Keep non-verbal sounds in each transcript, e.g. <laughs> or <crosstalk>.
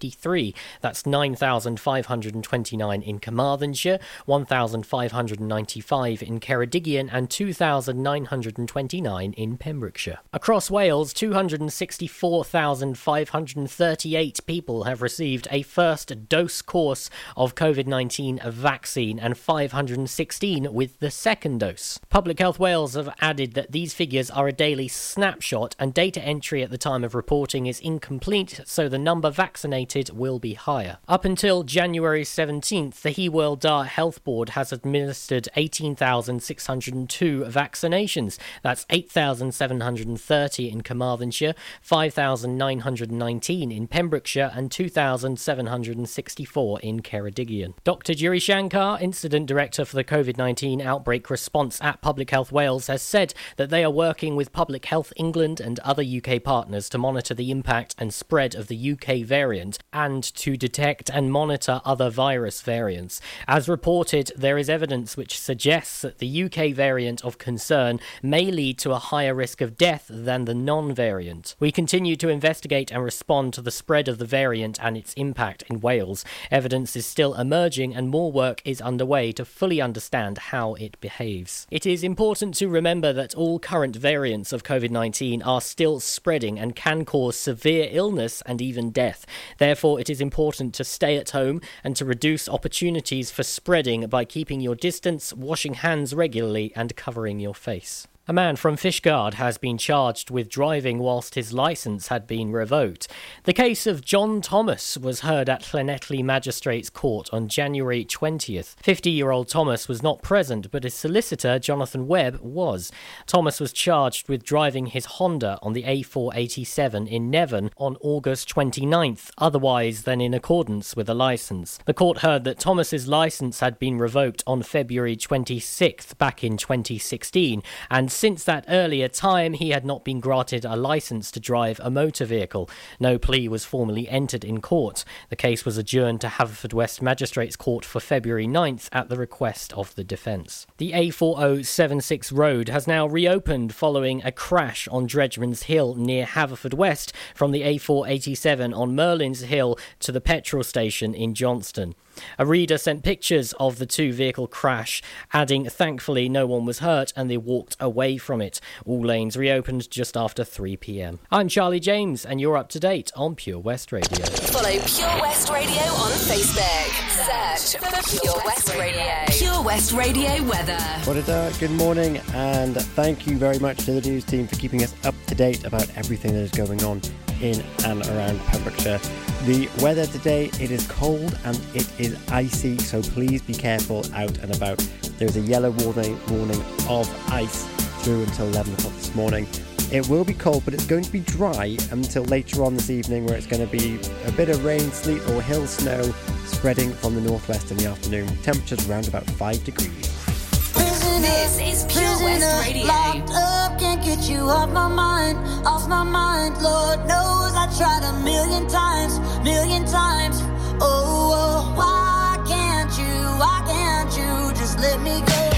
53. That's 9,529 in Carmarthenshire, 1,595 in Ceredigion, and 2,929 in Pembrokeshire. Across Wales, 264,538 people have received a first dose course of COVID 19 vaccine and 516 with the second dose. Public Health Wales have added that these figures are a daily snapshot and data entry at the time of reporting is incomplete, so the number vaccinated will be higher. Up until January 17th, the Dda Health Board has administered 18,602 vaccinations. That's 8,730 in Carmarthenshire, 5,919 in Pembrokeshire, and 2,764 in Ceredigion. Dr. Giri Shankar, Incident Director for the COVID 19 outbreak response at Public Health Wales, has said that they are working with Public Health England and other UK partners to monitor the impact and spread of the UK variant and to detect and monitor other virus variants. As reported, there is evidence which suggests that the UK variant of concern may lead to a higher risk of death than the non variant. We continue to investigate and respond to the spread of the variant and its impact in Wales. Evidence is still emerging and more work is underway to fully understand how it behaves. It is important to remember that all current variants of COVID 19 are still spreading and can cause severe illness and even death. Therefore, it is important to stay at home and to reduce opportunities for spreading by keeping your distance, washing hands regularly, and covering your face. A man from Fishguard has been charged with driving whilst his licence had been revoked. The case of John Thomas was heard at Llanelli Magistrates Court on January 20th. 50 year old Thomas was not present, but his solicitor, Jonathan Webb, was. Thomas was charged with driving his Honda on the A487 in Nevern on August 29th, otherwise than in accordance with a licence. The court heard that Thomas's licence had been revoked on February 26th back in 2016 and since that earlier time, he had not been granted a license to drive a motor vehicle. No plea was formally entered in court. The case was adjourned to Haverfordwest Magistrates Court for February 9th at the request of the defence. The A4076 road has now reopened following a crash on Dredgeman's Hill near Haverfordwest from the A487 on Merlin's Hill to the petrol station in Johnston. A reader sent pictures of the two vehicle crash, adding, Thankfully, no one was hurt and they walked away from it. All lanes reopened just after 3 pm. I'm Charlie James, and you're up to date on Pure West Radio. Follow Pure West Radio on Facebook. Search for Pure West Radio. Pure West Radio weather. What a day. Good morning, and thank you very much to the news team for keeping us up to date about everything that is going on in and around Pembrokeshire. The weather today, it is cold and it is icy, so please be careful out and about. There's a yellow warning, warning of ice through until 11 o'clock this morning. It will be cold, but it's going to be dry until later on this evening, where it's going to be a bit of rain, sleet, or hill snow spreading from the northwest in the afternoon. Temperatures around about 5 degrees. This is Pure West Radio. Locked up, can't get you off my mind, off my mind. Lord knows I tried a million times, million times. Oh, oh, why can't you, why can't you just let me go?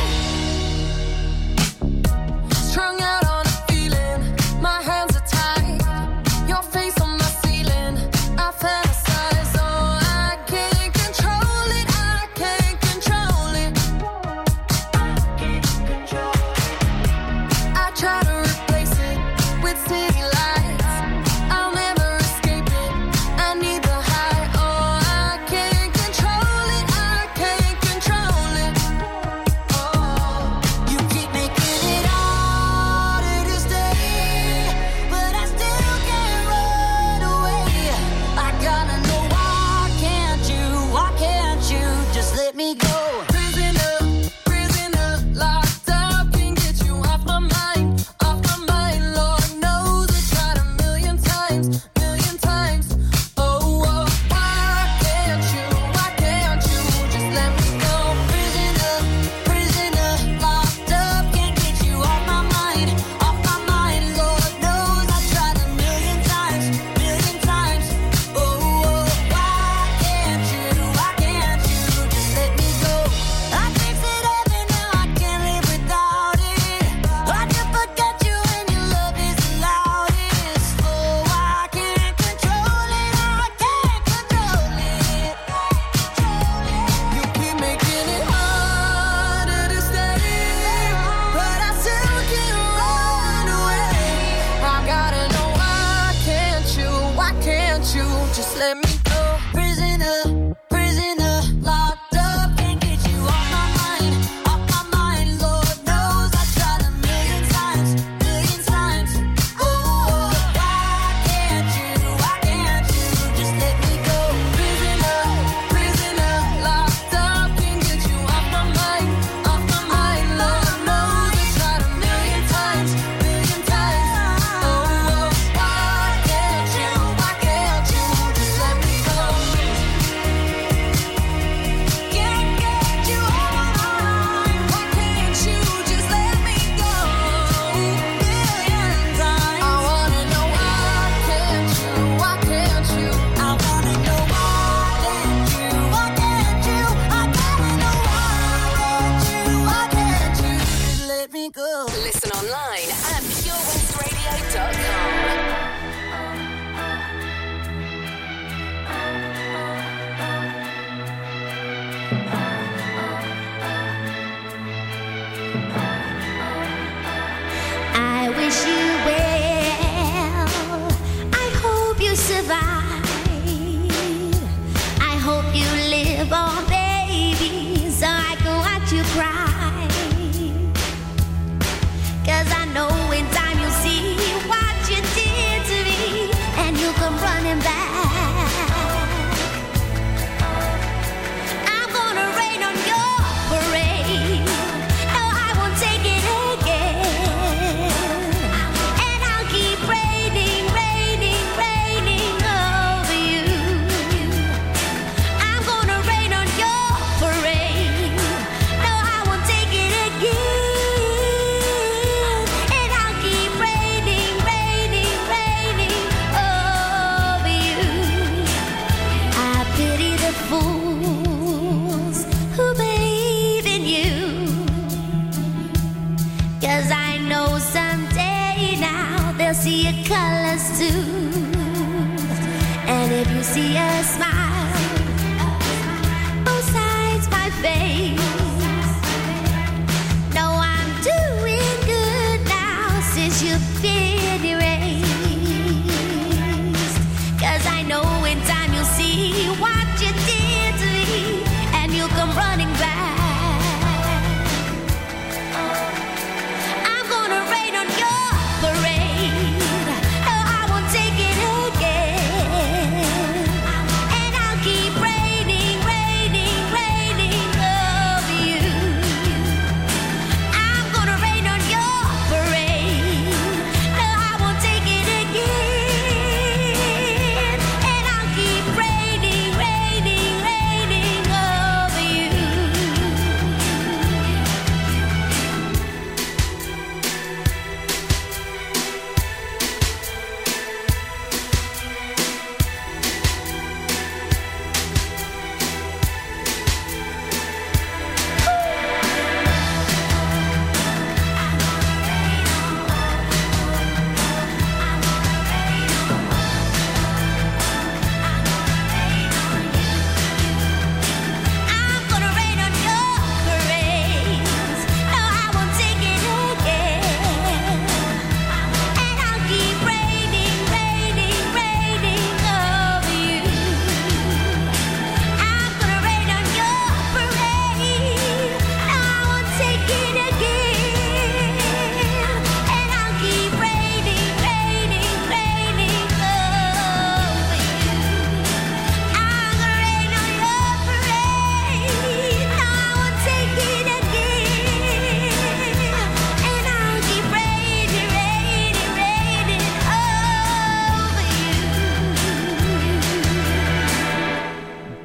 Strung out on a feeling, my hands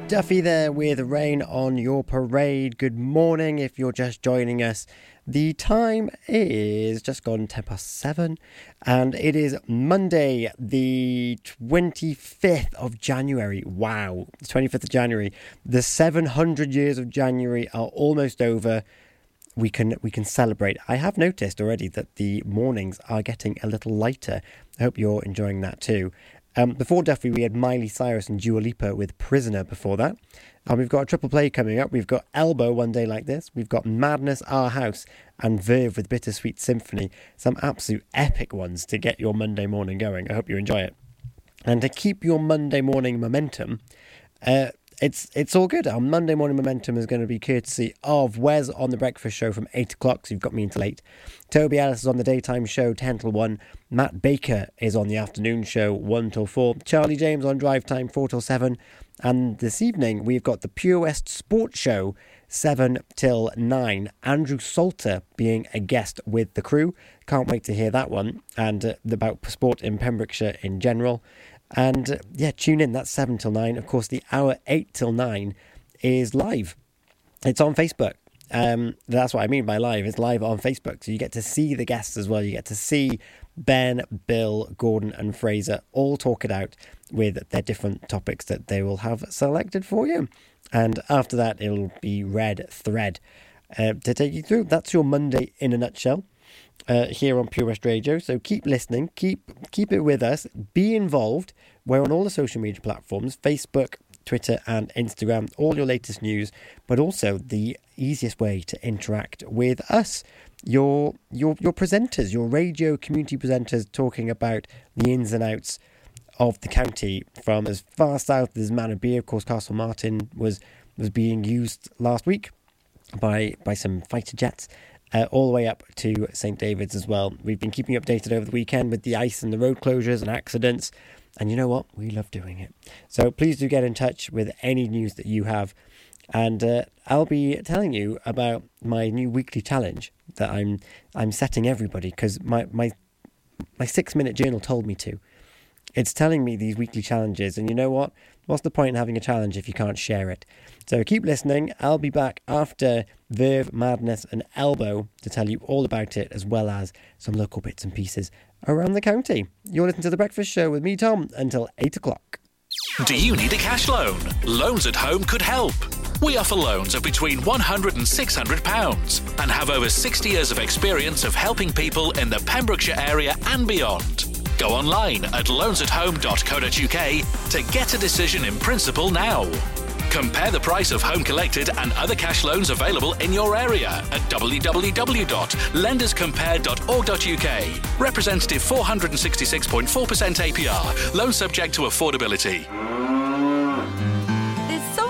Duffy there with Rain on Your Parade. Good morning if you're just joining us. The time is just gone 10 past 7 and it is Monday, the 25th of January. Wow, 25th of January. The 700 years of January are almost over. We can we can celebrate. I have noticed already that the mornings are getting a little lighter. I hope you're enjoying that too. Um, before Duffy, we had Miley Cyrus and Dua Lipa with Prisoner before that. And we've got a triple play coming up. We've got Elbow One Day Like This. We've got Madness Our House and Verve with Bittersweet Symphony. Some absolute epic ones to get your Monday morning going. I hope you enjoy it. And to keep your Monday morning momentum, uh, it's it's all good. Our Monday morning momentum is going to be courtesy of Wes on the breakfast show from eight o'clock. So you've got me until eight. Toby Ellis is on the daytime show ten till one. Matt Baker is on the afternoon show one till four. Charlie James on drive time four till seven. And this evening we've got the Pure West Sports Show seven till nine. Andrew Salter being a guest with the crew. Can't wait to hear that one and uh, about sport in Pembrokeshire in general. And uh, yeah, tune in. That's 7 till 9. Of course, the hour 8 till 9 is live. It's on Facebook. Um, that's what I mean by live. It's live on Facebook. So you get to see the guests as well. You get to see Ben, Bill, Gordon, and Fraser all talk it out with their different topics that they will have selected for you. And after that, it'll be red thread uh, to take you through. That's your Monday in a nutshell uh, here on Pure West Radio. So keep listening, keep keep it with us, be involved. We're on all the social media platforms: Facebook, Twitter, and Instagram. All your latest news, but also the easiest way to interact with us. Your your your presenters, your radio community presenters, talking about the ins and outs of the county from as far south as Manorbier. Of course, Castlemartin was was being used last week by by some fighter jets uh, all the way up to St David's as well. We've been keeping you updated over the weekend with the ice and the road closures and accidents. And you know what? We love doing it. So please do get in touch with any news that you have. And uh, I'll be telling you about my new weekly challenge that I'm I'm setting everybody because my, my my six minute journal told me to. It's telling me these weekly challenges, and you know what? What's the point in having a challenge if you can't share it? So keep listening. I'll be back after Verve, Madness, and Elbow to tell you all about it, as well as some local bits and pieces around the county. You're listening to The Breakfast Show with me, Tom, until 8 o'clock. Do you need a cash loan? Loans at Home could help. We offer loans of between £100 and £600 and have over 60 years of experience of helping people in the Pembrokeshire area and beyond. Go online at loansathome.co.uk to get a decision in principle now. Compare the price of home collected and other cash loans available in your area at www.lenderscompare.org.uk. Representative 466.4% APR. Loan subject to affordability.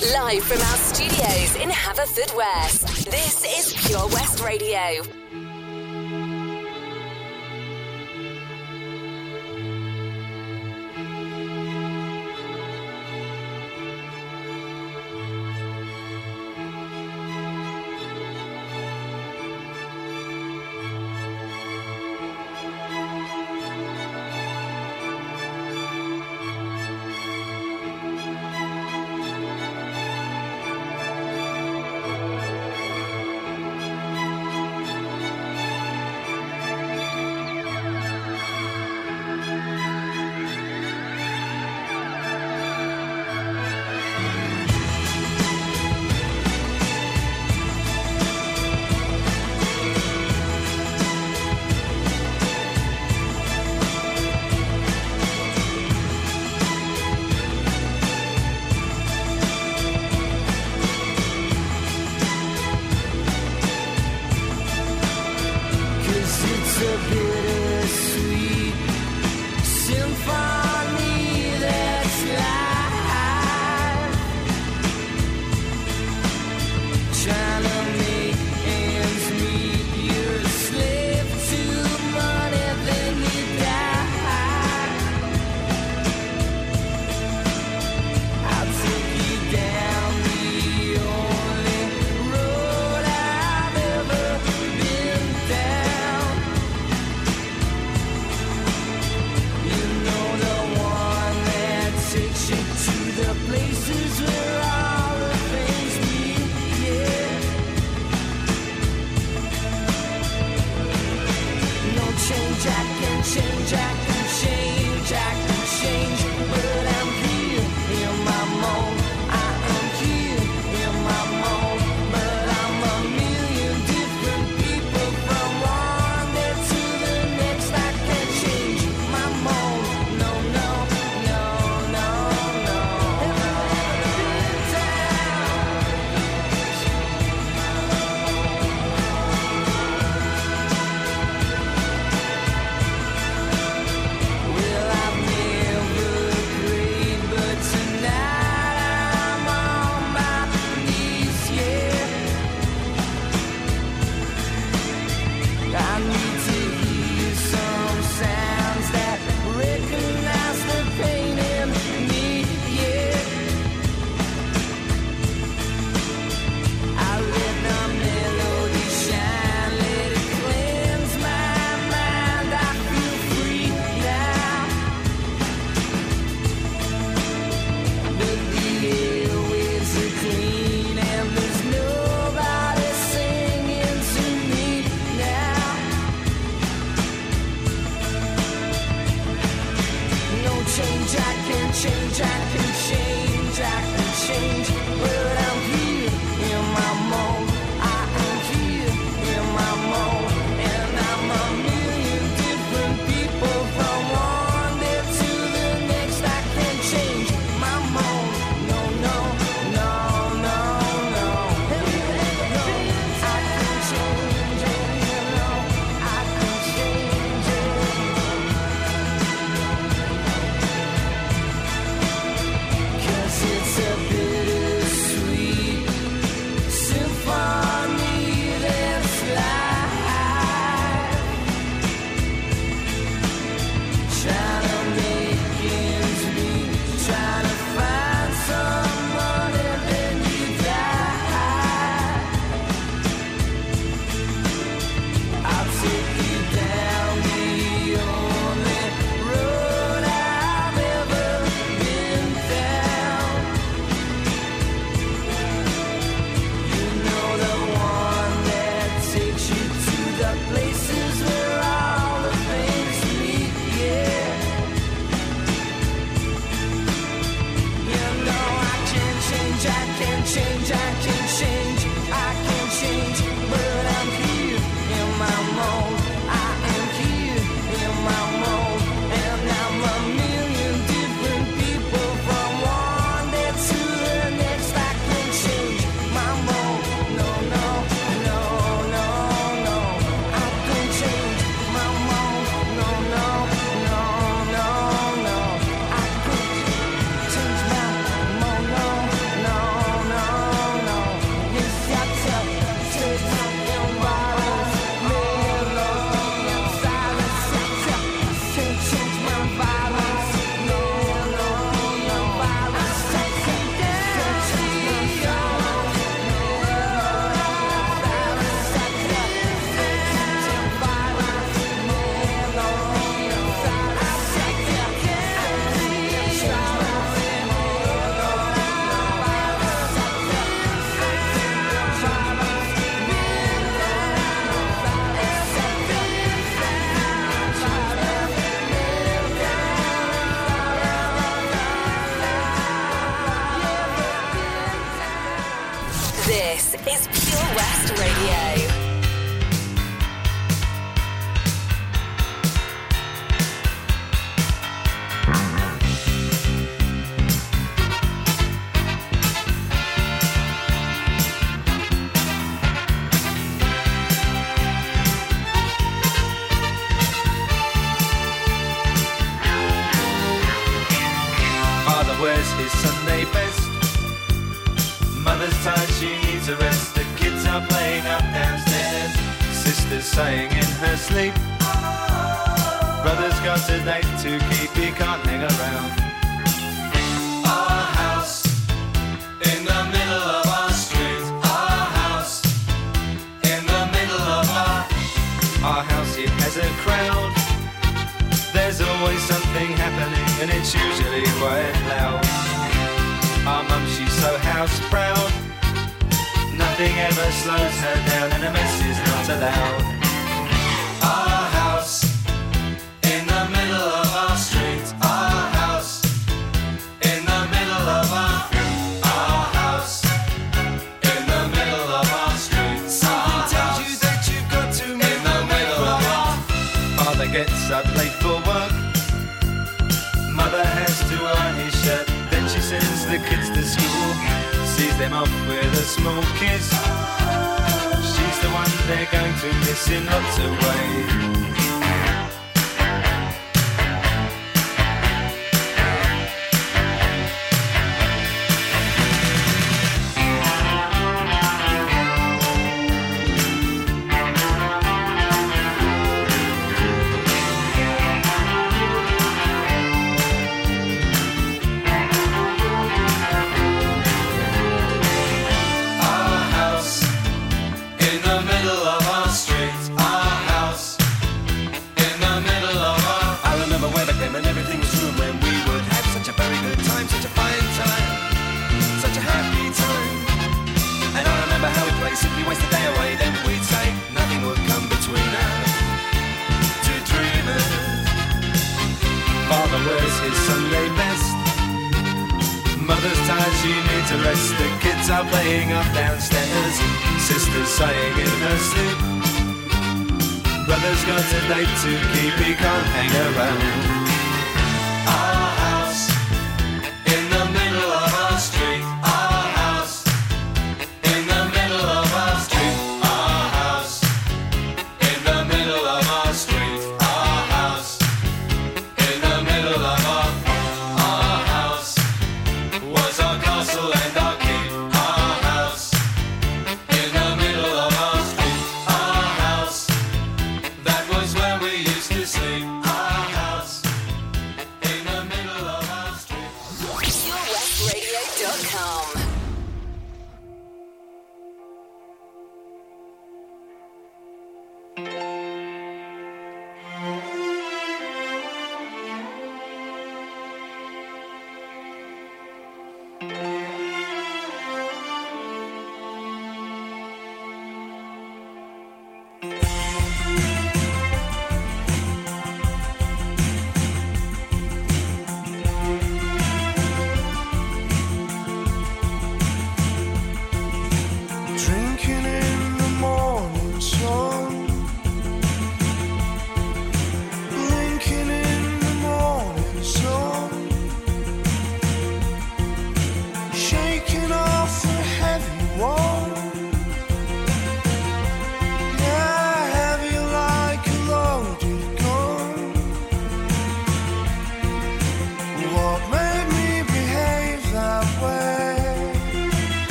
Live from our studios in Haverfordwest. This is Pure West Radio.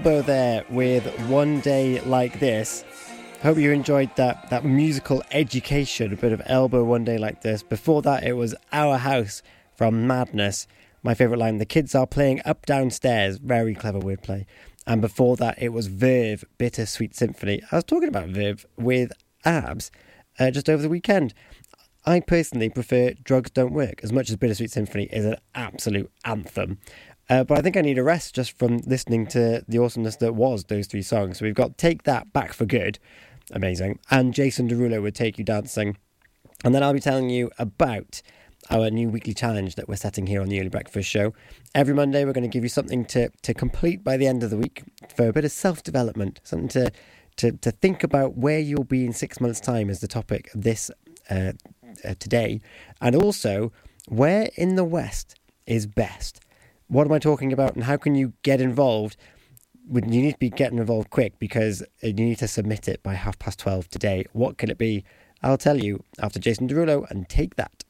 Elbow there with One Day Like This. Hope you enjoyed that, that musical education, a bit of Elbow One Day Like This. Before that, it was Our House from Madness. My favourite line, the kids are playing up downstairs. Very clever wordplay. And before that, it was Verve, Bittersweet Symphony. I was talking about Verve with Abz uh, just over the weekend. I personally prefer Drugs Don't Work as much as Bittersweet Symphony is an absolute anthem. Uh, but I think I need a rest just from listening to the awesomeness that was those three songs. So we've got Take That Back for Good, amazing, and Jason Derulo would Take You Dancing. And then I'll be telling you about our new weekly challenge that we're setting here on the Early Breakfast Show. Every Monday, we're going to give you something to, to complete by the end of the week for a bit of self development, something to, to, to think about where you'll be in six months' time is the topic of this uh, uh, today. And also, where in the West is best? What am I talking about, and how can you get involved? You need to be getting involved quick because uh, you need to submit it by half past 12 today. What can it be? I'll tell you after Jason Derulo and take that.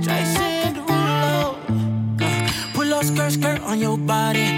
Jason Derulo. Uh, Pull up skirt, skirt on your body.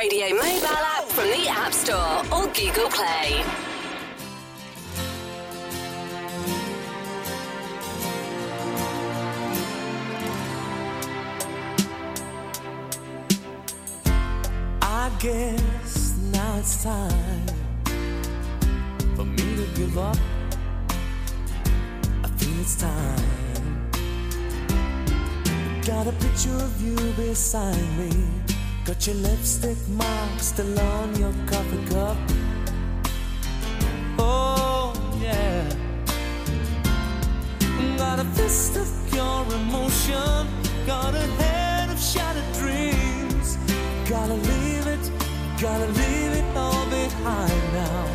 Radio mobile app from the App Store or Google Play. I guess now it's time for me to give up. I feel it's time. Got a picture of you beside me. Got your lipstick mark still on your coffee cup. Oh, yeah. Got a fist of pure emotion. Got a head of shattered dreams. Gotta leave it, gotta leave it all behind now.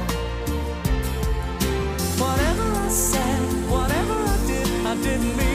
Whatever I said, whatever I did, I didn't mean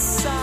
Inside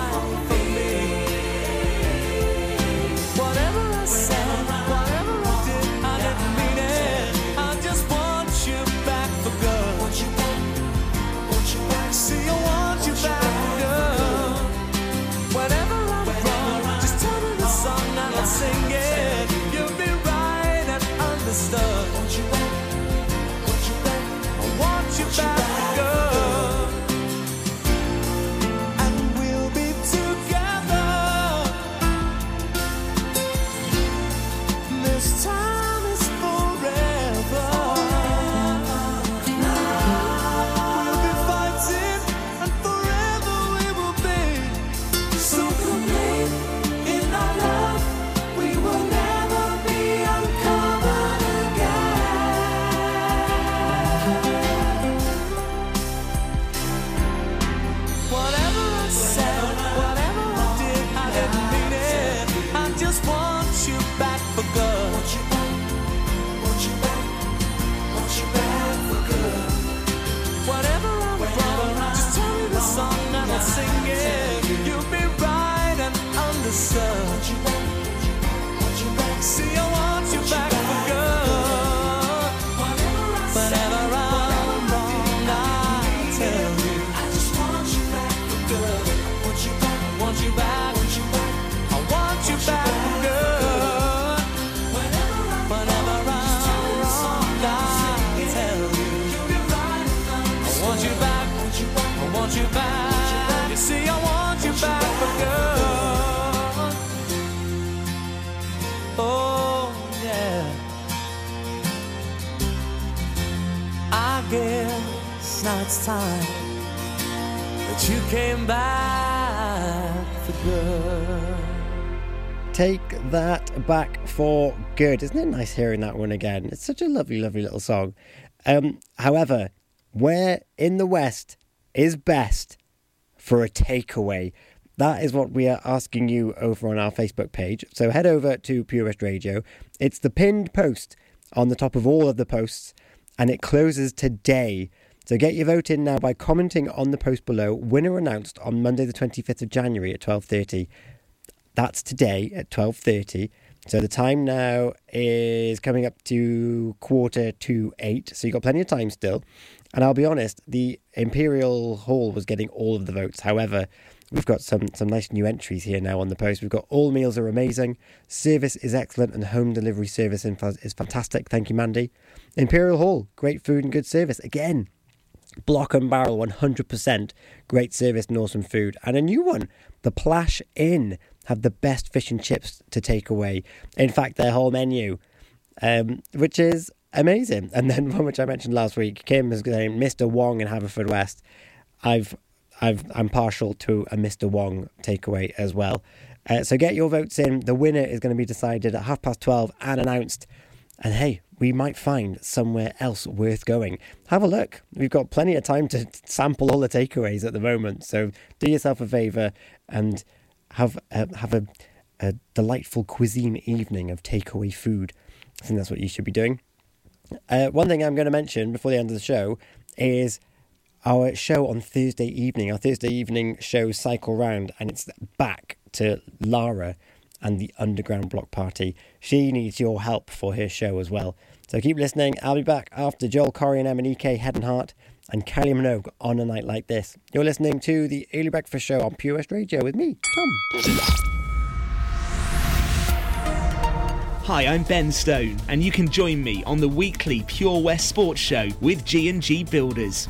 and understood. Want you back, want you back. See, I want you back time that you came back for good. Take that back for good. Isn't it nice hearing that one again? It's such a lovely, lovely little song. Um, however, where in the West is best for a takeaway? That is what we are asking you over on our Facebook page. So head over to Pure West Radio. It's the pinned post on the top of all of the posts, and it closes today. So get your vote in now by commenting on the post below. Winner announced on Monday, the 25th of January at 12:30. That's today at 12:30. So the time now is coming up to quarter to 8. So you've got plenty of time still. And I'll be honest, the Imperial Hall was getting all of the votes. However, we've got some some nice new entries here now on the post. We've got all meals are amazing, service is excellent, and home delivery service is fantastic. Thank you, Mandy. Imperial Hall, great food and good service. Again, Block and Barrel, 100%. Great service and awesome food. And a new one, the Plash Inn, have the best fish and chips to take away. In fact, their whole menu, um, which is amazing. And then <laughs> one which I mentioned last week, Kim is saying Mr. Wong in Haverfordwest. I've, I've, I'm partial to a Mr. Wong takeaway as well. Uh, so get your votes in. The winner is going to be decided at half past 12 and announced. And hey, we might find somewhere else worth going. Have a look. We've got plenty of time to sample all the takeaways at the moment. So do yourself a favour and have a, have a, a delightful cuisine evening of takeaway food. I think that's what you should be doing. Uh, one thing I'm going to mention before the end of the show is our show on Thursday evening. Our Thursday evening show cycle round, and it's back to Lara and the Underground Block Party. She needs your help for her show as well. So keep listening. I'll be back after Joel Corry and MNEK Head and Heart and Kylie Minogue on a night like this. You're listening to the Early Breakfast Show on Pure West Radio with me, Tom. Hi, I'm Ben Stone, and you can join me on the weekly Pure West Sports Show with G&G Builders.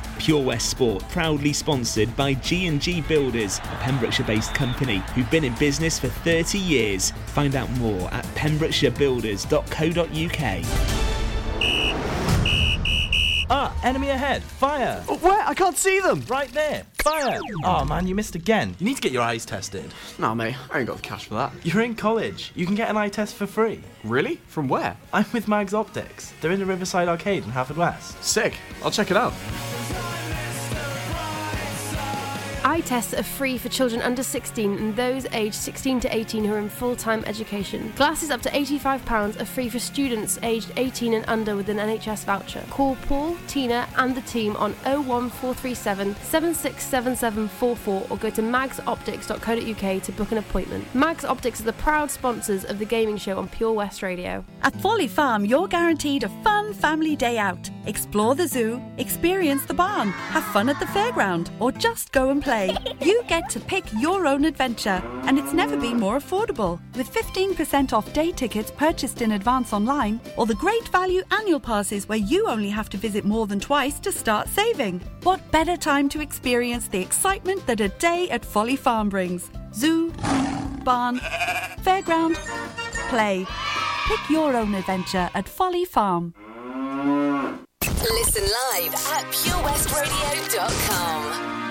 Pure West Sport, proudly sponsored by G&G Builders, a Pembrokeshire-based company who've been in business for 30 years. Find out more at pembrokeshirebuilders.co.uk. Ah, enemy ahead. Fire. Where? I can't see them. Right there. Fire. Oh man, you missed again. You need to get your eyes tested. Nah, mate, I ain't got the cash for that. You're in college. You can get an eye test for free. Really? From where? I'm with Mags Optics. They're in the Riverside Arcade in Haverfordwest. Sick. I'll check it out. Eye tests are free for children under 16 and those aged 16 to 18 who are in full time education. Glasses up to £85 are free for students aged 18 and under with an NHS voucher. Call Paul, Tina, and the team on 01437 767744 or go to magsoptics.co.uk to book an appointment. Mags Optics are the proud sponsors of the gaming show on Pure West Radio. At Folly Farm, you're guaranteed a fun family day out. Explore the zoo, experience the barn, have fun at the fairground, or just go and play. You get to pick your own adventure, and it's never been more affordable. With 15% off day tickets purchased in advance online, or the great value annual passes where you only have to visit more than twice to start saving. What better time to experience the excitement that a day at Folly Farm brings? Zoo, barn, fairground, play. Pick your own adventure at Folly Farm. Listen live at purewestradio.com.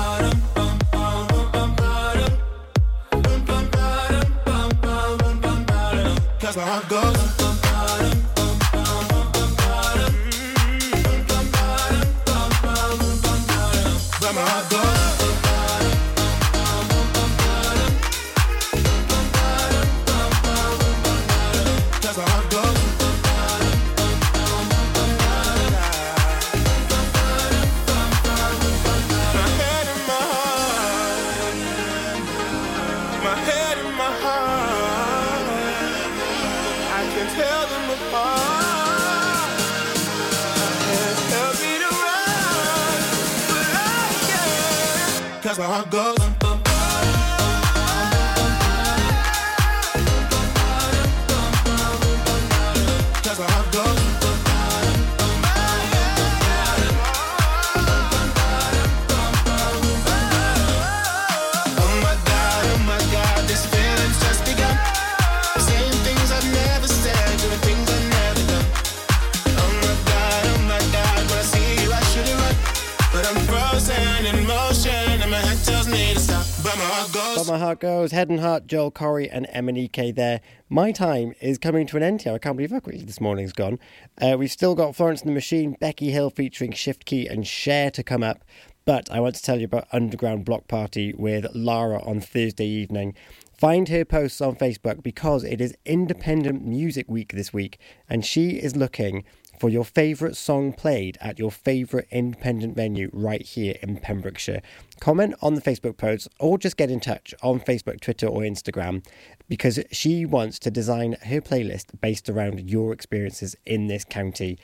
Cause my heart goes. My heart goes. My heart goes. Head and Heart, Joel Corry, and MNEK there. My time is coming to an end here. I can't believe how quickly this morning's gone. Uh, we've still got Florence and the Machine, Becky Hill featuring Shift K3Y and Cher to come up. But I want to tell you about Underground Block Party with Lara on Thursday evening. Find her posts on Facebook because it is Independent Music Week this week, and she is looking for your favourite song played at your favourite independent venue right here in Pembrokeshire. Comment on the Facebook post or just get in touch on Facebook, Twitter, or Instagram because she wants to design her playlist based around your experiences in this county.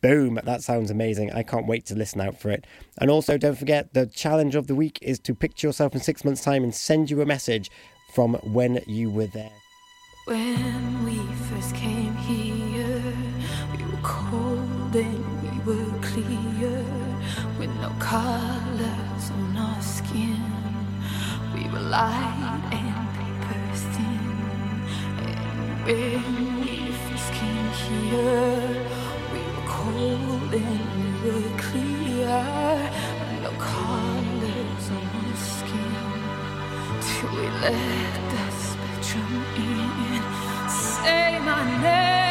Boom, that sounds amazing. I can't wait to listen out for it. And also, don't forget the challenge of the week is to picture yourself in six months' time and send you a message from when you were there. When we first came here, colors on our skin. We were light and paper thin. And when we first came here, we were cold and we were clear, no colors on our skin. Till we let the spectrum in. Say my name.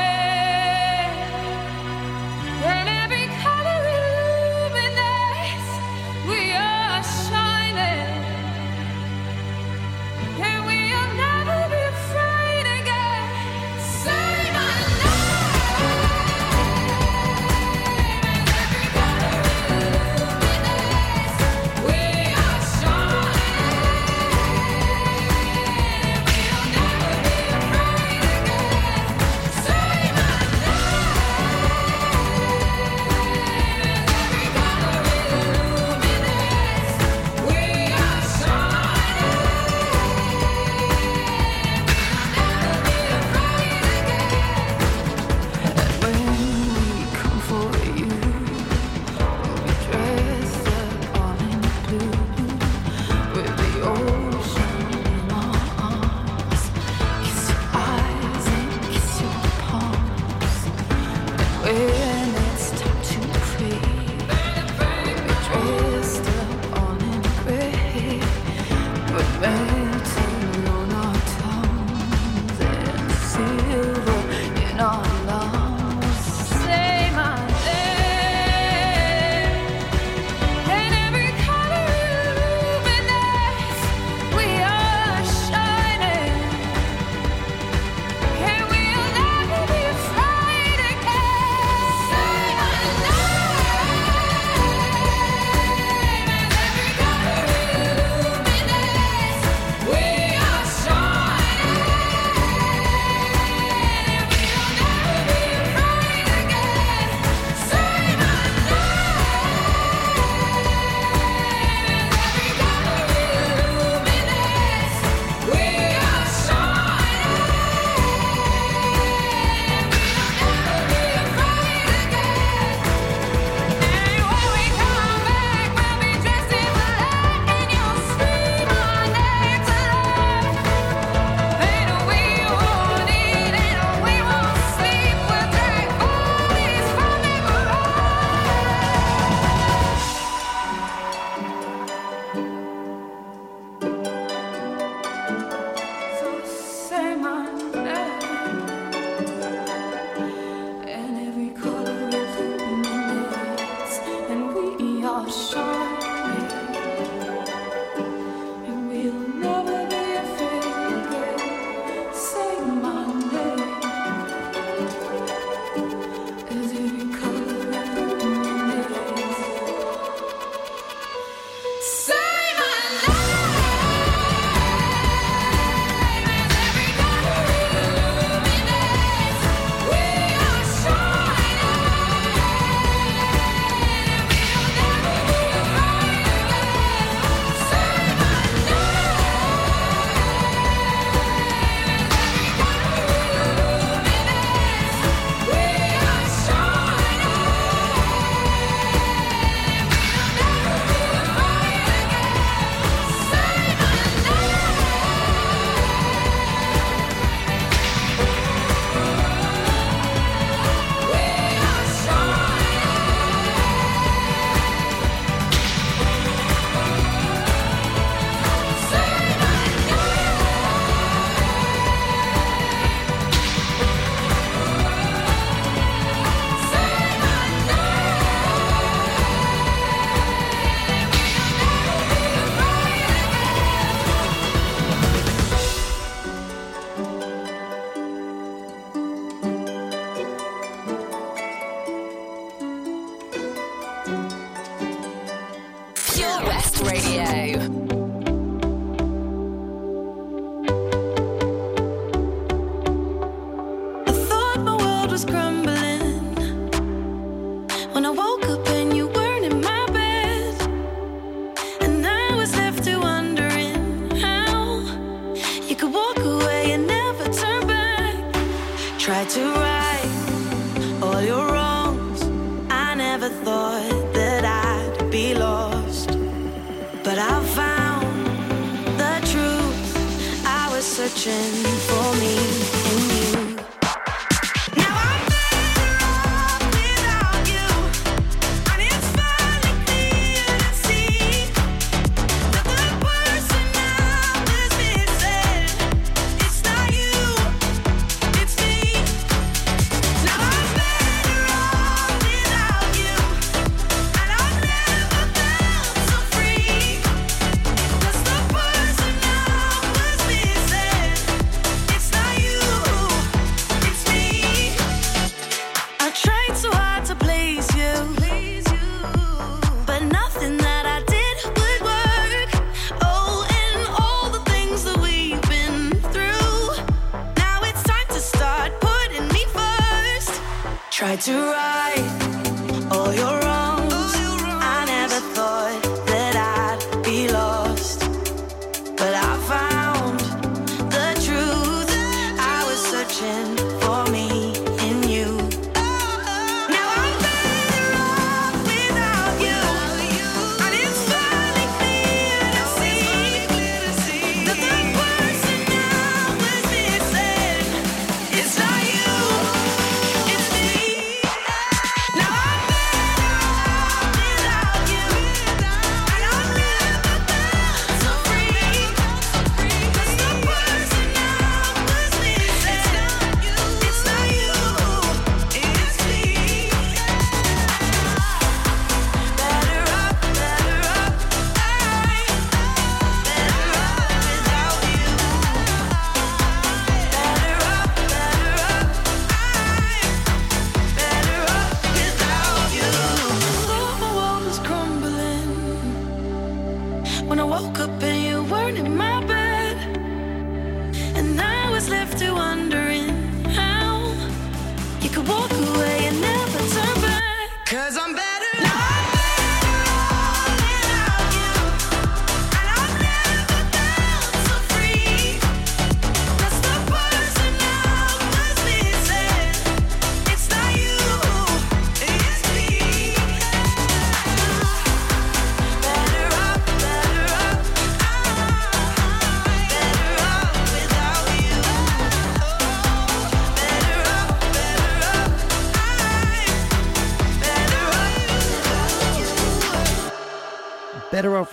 for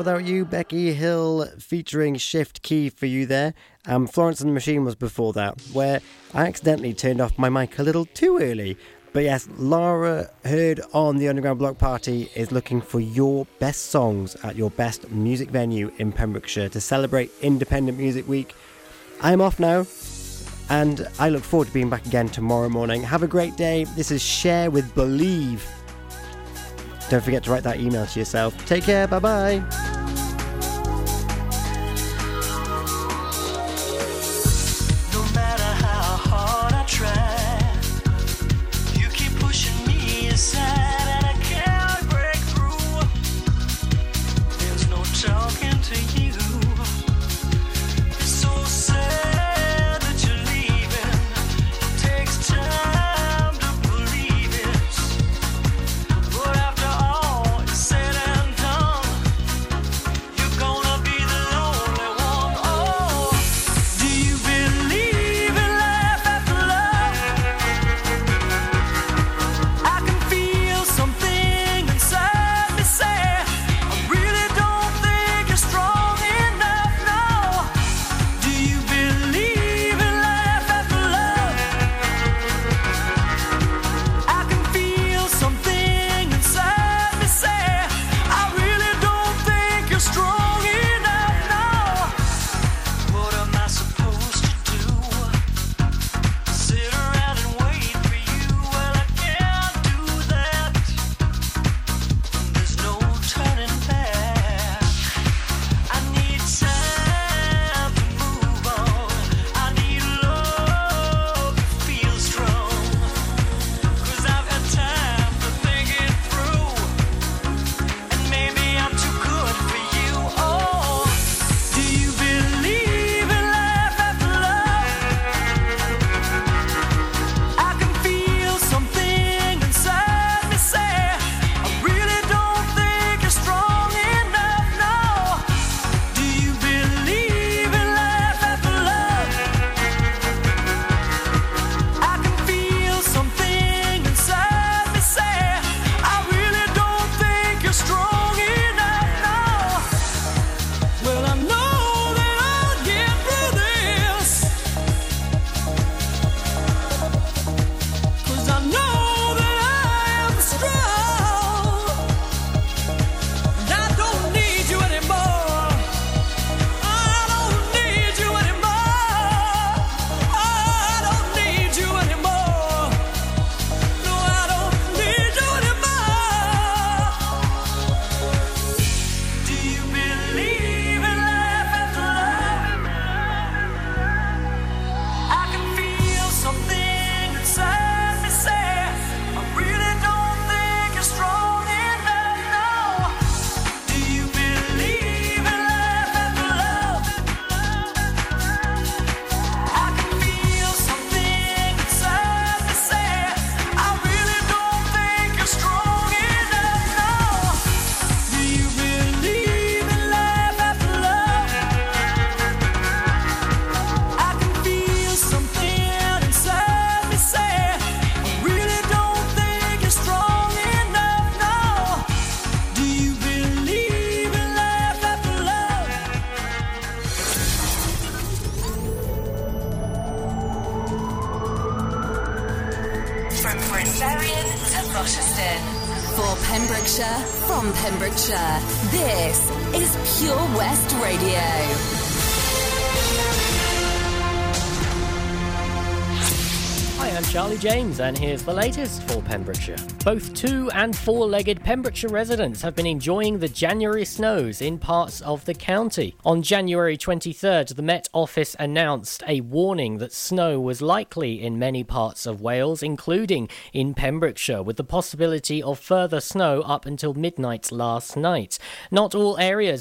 Without You, Becky Hill featuring Shift K3Y for you there. Um, Florence and the Machine was before that, where I accidentally turned off my mic a little too early. But yes, Lara Heard on the Underground Block Party is looking for your best songs at your best music venue in Pembrokeshire to celebrate Independent Music Week. I'm off now, and I look forward to being back again tomorrow morning. Have a great day. This is Cher with Believe. Don't forget to write that email to yourself. Take care. Bye bye. And here's the latest for Pembrokeshire. Both two and four legged Pembrokeshire residents have been enjoying the January snows in parts of the county. On January 23rd, the Met Office announced a warning that snow was likely in many parts of Wales, including in Pembrokeshire, with the possibility of further snow up until midnight last night. Not all areas